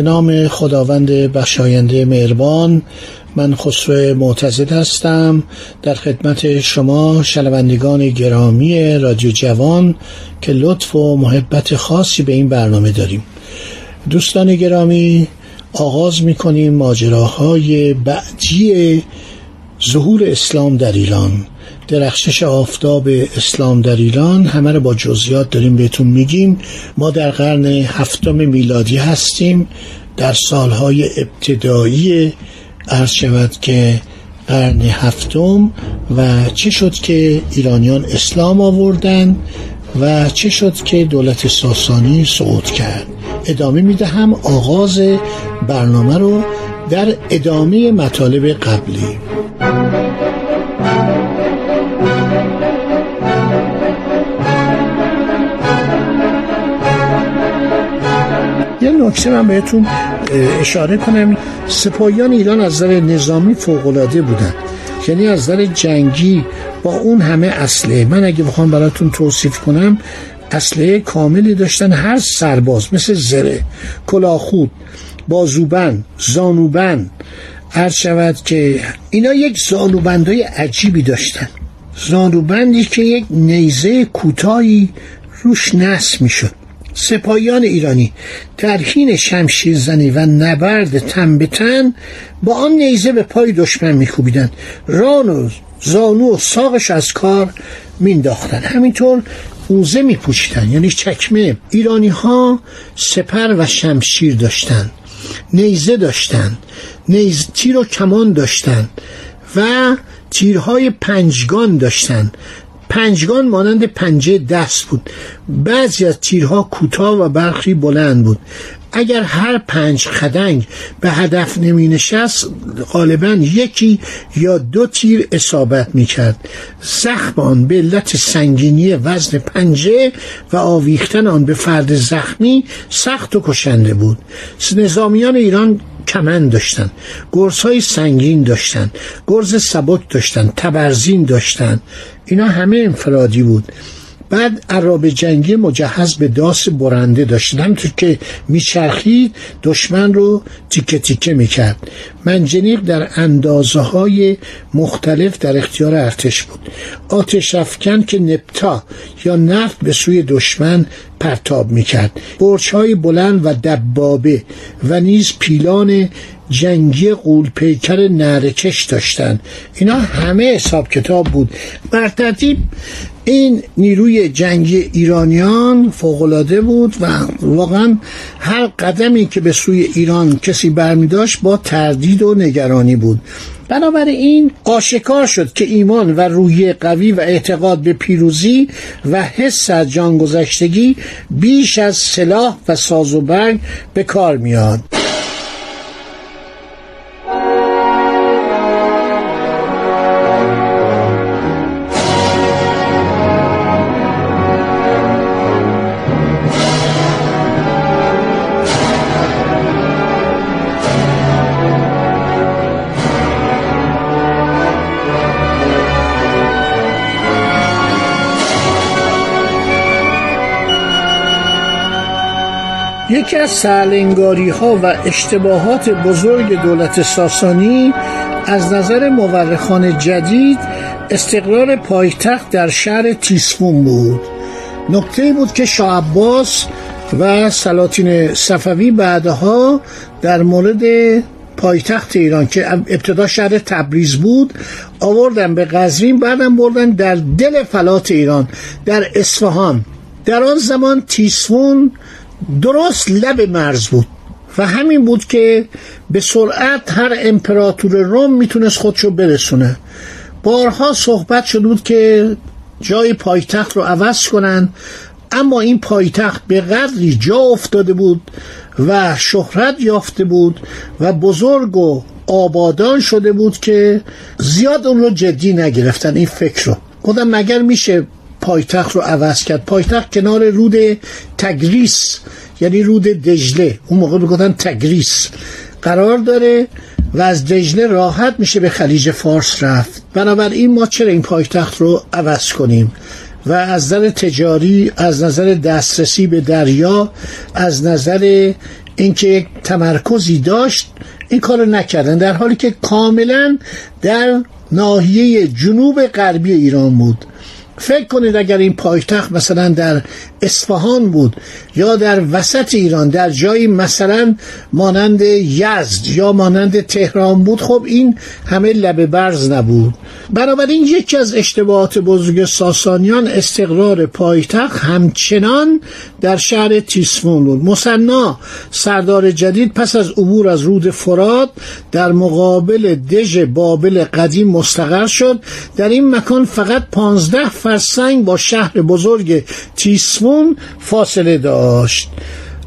به نام خداوند بخشاینده مهربان من خسرو معتزد هستم. در خدمت شما شنوندگان گرامی رادیو جوان که لطف و محبت خاصی به این برنامه داریم. دوستان گرامی آغاز می‌کنیم ماجراهای بعدی ظهور اسلام در ایران. درخشش آفتاب اسلام در ایران. همه رو با جزئیات داریم بهتون میگیم. ما در قرن هفتم میلادی هستیم. در سالهای ابتدایی عرض شود که قرن هفتم و چه شد که ایرانیان اسلام آوردن و چه شد که دولت ساسانی صعود کرد. ادامه می‌دهم آغاز برنامه رو در ادامه مطالب قبلی. یه نکته من بهتون اشاره کنم. سپاهیان ایران از نظر نظامی فوقالعاده بودن. یعنی از نظر جنگی با اون همه اسلحه. من اگه بخوام براتون توصیف کنم اسلحه کاملی داشتن هر سرباز مثل زره کلاخود بازوبند زانوبند عرض شود که اینا یک زانوبندهای عجیبی داشتن. زانوبندی که یک نیزه کوتاهی روش نصب می‌شد. سپاهیان ایرانی در حین شمشیر زنی و نبرد تن به تن با آن نیزه به پای دشمن میکوبیدند. ران و زانو و ساقش از کار مینداختن همینطور اوزه میپوشیدن یعنی چکمه. ایرانی ها سپر و شمشیر داشتند. نیزه داشتند. نیز تیر و کمان داشتند و تیرهای پنجگان داشتند. پنجگان مانند پنجه دست بود. بعضی از تیرها کوتاه و برخی بلند بود. اگر هر پنج خدنگ به هدف نمی نشست غالبا یکی یا دو تیر اصابت می کرد. زخم آن به علت سنگینی وزن پنجه و آویختن آن به فرد زخمی سخت و کشنده بود. نظامیان ایران کمن داشتن گرز های سنگین داشتن گرز سبک داشتن تبرزین داشتن. اینا همه انفرادی بود. بعد عراب جنگی مجهز به داس برنده داشتن همطور که میچرخید دشمن رو تیکه تیکه می‌کرد. منجنیق در اندازه های مختلف در اختیار ارتش بود. آتش افکن که نپتا یا نفت به سوی دشمن پرتاب می‌کرد. برچ های بلند و دبابه و نیز پیلان جنگی قول پیکر نرکش داشتن. اینا همه حساب کتاب بود. بر ترتیب این نیروی جنگی ایرانیان فوقالعاده بود و واقعا هر قدمی که به سوی ایران کسی برمی داشت با تردید و نگرانی بود. بنابراین آشکار شد که ایمان و روحیه قوی و اعتقاد به پیروزی و حس از جانگذشتگی بیش از سلاح و ساز و برگ به کار میاد. یکی از سرلنگاری ها و اشتباهات بزرگ دولت ساسانی از نظر مورخان جدید استقرار پایتخت در شهر تیسفون بود. نکته بود که شاه عباس و سلاطین صفوی بعدها در مورد پایتخت ایران که ابتدا شهر تبریز بود آوردن به قزوین بعدم بردن در دل فلات ایران در اصفهان. در آن زمان تیسفون درست لب مرز بود و همین بود که به سرعت هر امپراتور روم می‌تونست خودشو برسونه. بارها صحبت شده بود که جای پایتخت رو عوض کنن اما این پایتخت به قدری جا افتاده بود و شهرت یافته بود و بزرگ و آبادان شده بود که زیاد اون رو جدی نگرفتن. این فکر رو. گفتم مگر میشه پایتخت رو عوض کرد. پایتخت کنار رود تگریس یعنی رود دجله. اون موقع می‌گفتن تگریس. قرار داره و از دجله راحت میشه به خلیج فارس رفت. بنابراین ما چرا این پایتخت رو عوض کنیم؟ و از نظر تجاری از نظر دسترسی به دریا از نظر اینکه یک تمرکزی داشت این کار نکردن. در حالی که کاملا در ناحیه جنوب غربی ایران بود. فکر کنید اگر این پایتخت مثلا در اصفهان بود یا در وسط ایران در جایی مثلا مانند یزد یا مانند تهران بود خب این همه لبه برز نبود. بنابراین یکی از اشتباهات بزرگ ساسانیان استقرار پایتخت همچنان در شهر تیسفون بود. مصنا سردار جدید پس از عبور از رود فراد در مقابل دژ بابل قدیم مستقر شد. در این مکان فقط پانزده فرسنگ با شهر بزرگ تیسفون فاصله داشت.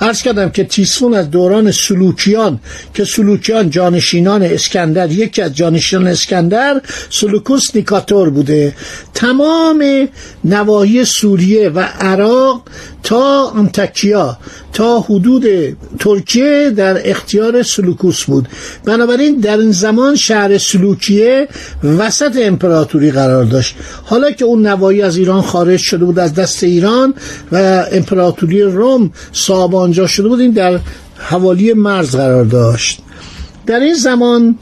عرض کردم که تیسفون از دوران سلوکیان که سلوکیان جانشینان اسکندر یکی از جانشینان اسکندر سلوکوس نیکاتور بوده. تمام نواحی سوریه و عراق تا انتکیا تا حدود ترکیه در اختیار سلوکوس بود. بنابراین در این زمان شهر سلوکیه وسط امپراتوری قرار داشت. حالا که اون نوایی از ایران خارج شده بود از دست ایران و امپراتوری روم صابانجا شده بود این در حوالی مرز قرار داشت. در این زمان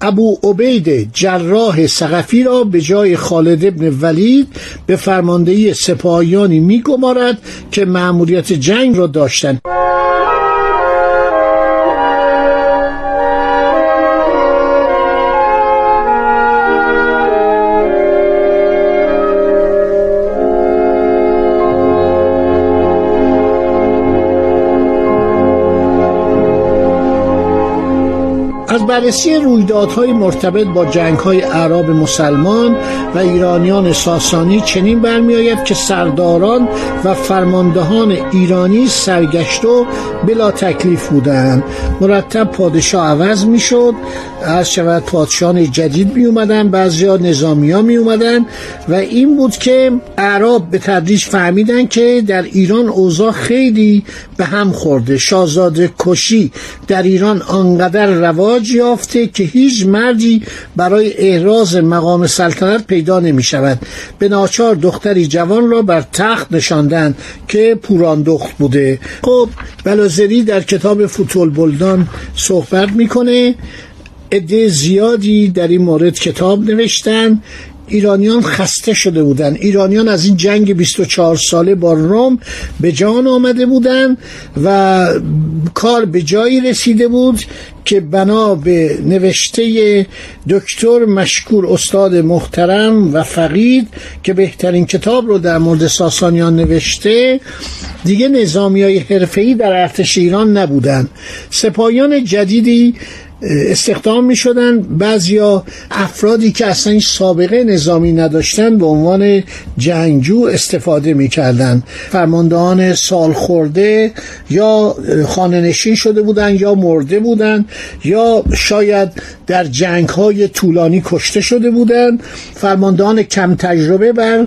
ابو عبید جراح سقفی را به جای خالد ابن ولید به فرماندهی سپاهیانی میگمارد که مأموریت جنگ را داشتند. بررسی رویدادهای مرتبط با جنگهای عرب مسلمان و ایرانیان ساسانی چنین برمیآید که سرداران و فرماندهان ایرانی سرگشت و بلا تکلیف بودند. مرتب پادشاه عوض می‌شد. از شود پادشاهان جدید می اومدن بعضی ها نظامی ها می اومدن و این بود که عرب به تدریج فهمیدن که در ایران اوضاع خیلی به هم خورده. شاهزاده کشی در ایران آنقدر رواج یافته که هیچ مردی برای احراز مقام سلطنت پیدا نمی شود. به ناچار دختری جوان را بر تخت نشاندن که پوران دخت بوده. خب بلازری در کتاب فوتول بلدان صحبت می‌کنه. عده زیادی در این مورد کتاب نوشتن. ایرانیان خسته شده بودند ایرانیان از این جنگ 24 ساله با روم به جان آمده بودند و کار به جایی رسیده بود که بنا به نوشته دکتر مشکور استاد محترم و فقید که بهترین کتاب رو در مورد ساسانیان نوشته دیگه نظامی های حرفه‌ای در ارتش ایران نبودن. سپاهیان جدیدی استخدام می شدن بعضیا افرادی که اصلا این سابقه نظامی نداشتن به عنوان جنگجو استفاده می کردن فرماندهان سال خورده یا خانه نشین شده بودن یا مرده بودن یا شاید در جنگ های طولانی کشته شده بودن. فرماندهان کم تجربه بر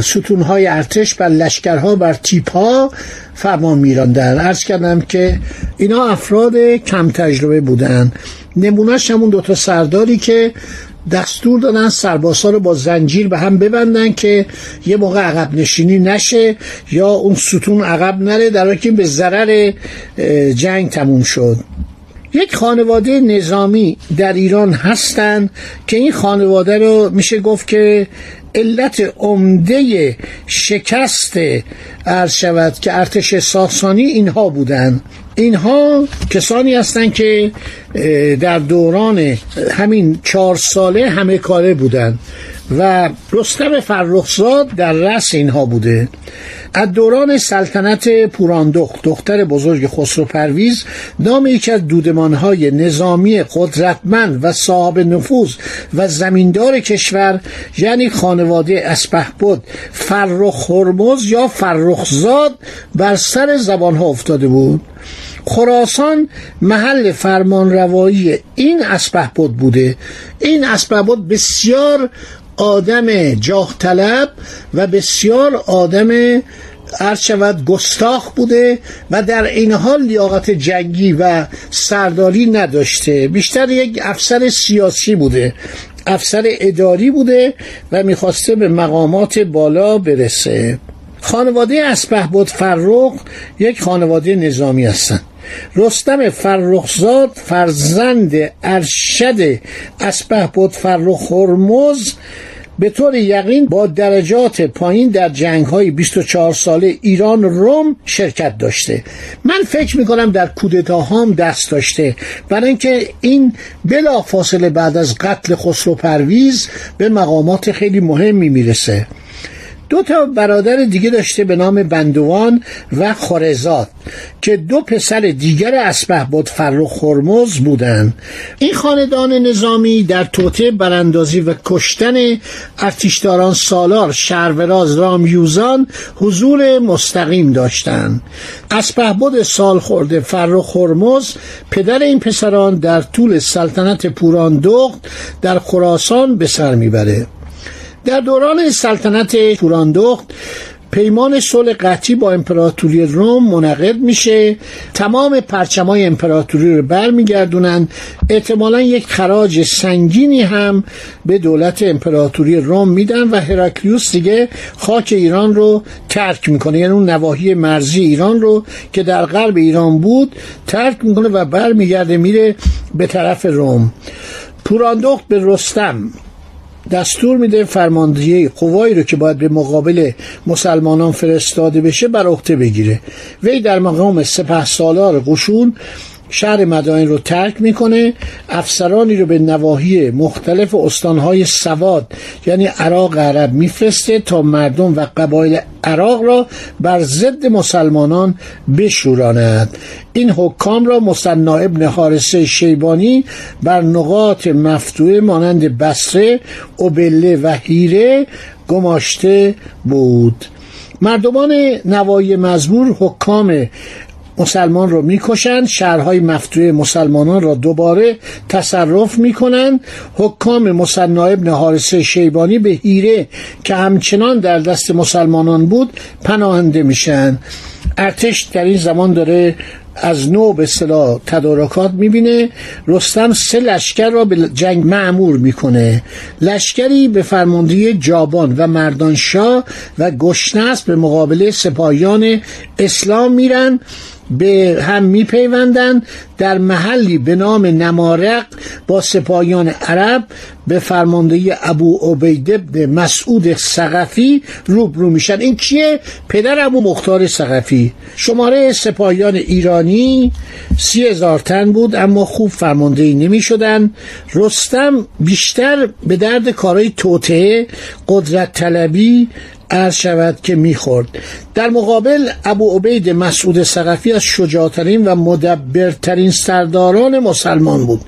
ستون های ارتش بر لشکرها بر تیپ ها فرمان میراندن عرض کردم که اینا افراد کم تجربه بودن. نمونهش همون دوتا سرداری که دستور دادن سرباسا رو با زنجیر به هم ببندن که یه موقع عقب نشینی نشه یا اون ستون عقب نره در که به ضرر جنگ تموم شد. یک خانواده نظامی در ایران هستند که این خانواده رو میشه گفت که علت عمده شکست عرض شود که ارتش ساسانی اینها بودند اینها کسانی هستند که در دوران همین چهار ساله همه کاره بودند و رستم فرخزاد در رس اینها بوده. از دوران سلطنت پوراندخت دختر بزرگ خسرو پرویز نام یکی از دودمانهای نظامی قدرتمند و صاحب نفوذ و زمیندار کشور یعنی خانواده اسپهبد فرخ هرمز یا فرخزاد بر سر زبانها افتاده بود. خراسان محل فرمان روایی این اسپهبد بوده. این اسپهبد بسیار آدم جاه طلب و بسیار آدم عرض شود گستاخ بوده و در این حال لیاقت جنگی و سرداری نداشته. بیشتر یک افسر سیاسی بوده افسر اداری بوده و می‌خواسته به مقامات بالا برسه. خانواده اسپهبد فرخ یک خانواده نظامی هستند. رستم فرخزاد فرزند ارشد اسپهبد فرخ هرمز. به طور یقین با درجات پایین در جنگ های 24 ساله ایران روم شرکت داشته. من فکر می‌کنم در کودتاهام دست داشته. برای اینکه این بلا فاصله بعد از قتل خسرو پرویز به مقامات خیلی مهمی می‌رسه. دو تا برادر دیگه داشته به نام بندوان و خارزاد که دو پسر دیگر اسبه بود فرخ خرمز بودند این خاندان نظامی در توطه براندازی و کشتن ارتشداران سالار شهروراز رامیوزان حضور مستقیم داشتند. اسبه بود سال خورده فرخ خرمز پدر این پسران در طول سلطنت پوراندخت در خراسان به سر می‌بره. در دوران سلطنت توراندخت پیمان صلح قطعی با امپراتوری روم منعقد میشه. تمام پرچمای امپراتوری رو برمیگردونن. احتمالا یک خراج سنگینی هم به دولت امپراتوری روم میدن و هراکلیوس دیگه خاک ایران رو ترک می‌کنه. یعنی اون نواحی مرزی ایران رو که در غرب ایران بود ترک می‌کنه و برمیگرده میره به طرف روم. پوراندخت به رستم. دستور میده فرماندهی قوایی رو که باید به مقابل مسلمانان فرستاده بشه بر عهده بگیره. وی در مقام سپه سالار قشون شهر مدائن رو ترک می‌کنه افسرانی رو به نواحی مختلف استانهای سواد یعنی عراق عرب میفرسته تا مردم و قبایل عراق را بر ضد مسلمانان بشوراند این حکام را مصنا ابن حارسه شیبانی بر نقاط مفتوح مانند بسره اوبله و هیره گماشته بود. مردمان نوایی مزبور حکام مسلمان رو می‌کشند شهرهای مفتوح مسلمانان را دوباره تصرف می‌کنند. حکام مصنا ابن حارسه شیبانی به هیره که همچنان در دست مسلمانان بود پناهنده میشن. ارتش در این زمان داره از نو به اصطلاح تدارکات می‌بینه. رستم سه لشکر را به جنگ معمور می‌کنه. لشکری به فرماندهی جابان و مردانشاه و گشنس به مقابله سپاهیان اسلام میرن. به هم میپیوندند در محلی به نام نمارق با سپاهیان عرب به فرماندهی ابو عبید ابن مسعود سقفی روبرو میشن. این کیه؟ پدر ابو مختار سقفی شماره سپاهیان ایرانی سی هزار تن بود اما خوب فرماندهی نمی شدن رستم بیشتر به درد کارهای توطعه قدرت طلبی عرض شود که می‌خورد. در مقابل ابو عبید مسعود سقفی از شجاعترین و مدبرترین سرداران مسلمان بود.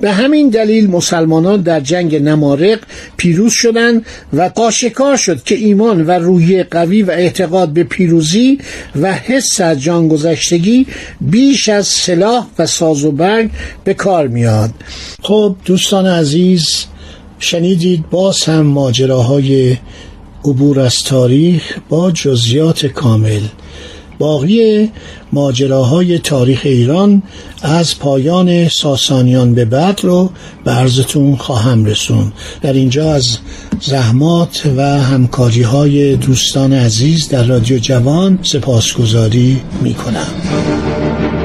به همین دلیل مسلمانان در جنگ نمارق پیروز شدند و قاشکار شد که ایمان و روحیه قوی و اعتقاد به پیروزی و حس از جانگذشتگی بیش از سلاح و ساز و برگ به کار میاد خب دوستان عزیز شنیدید باز هم ماجراهای عبور از تاریخ با جزیات کامل. باقی ماجراهای تاریخ ایران از پایان ساسانیان به بعد رو به عرضتون خواهم رسون. در اینجا از زحمات و همکاری های دوستان عزیز در رادیو جوان سپاسگزاری می کنم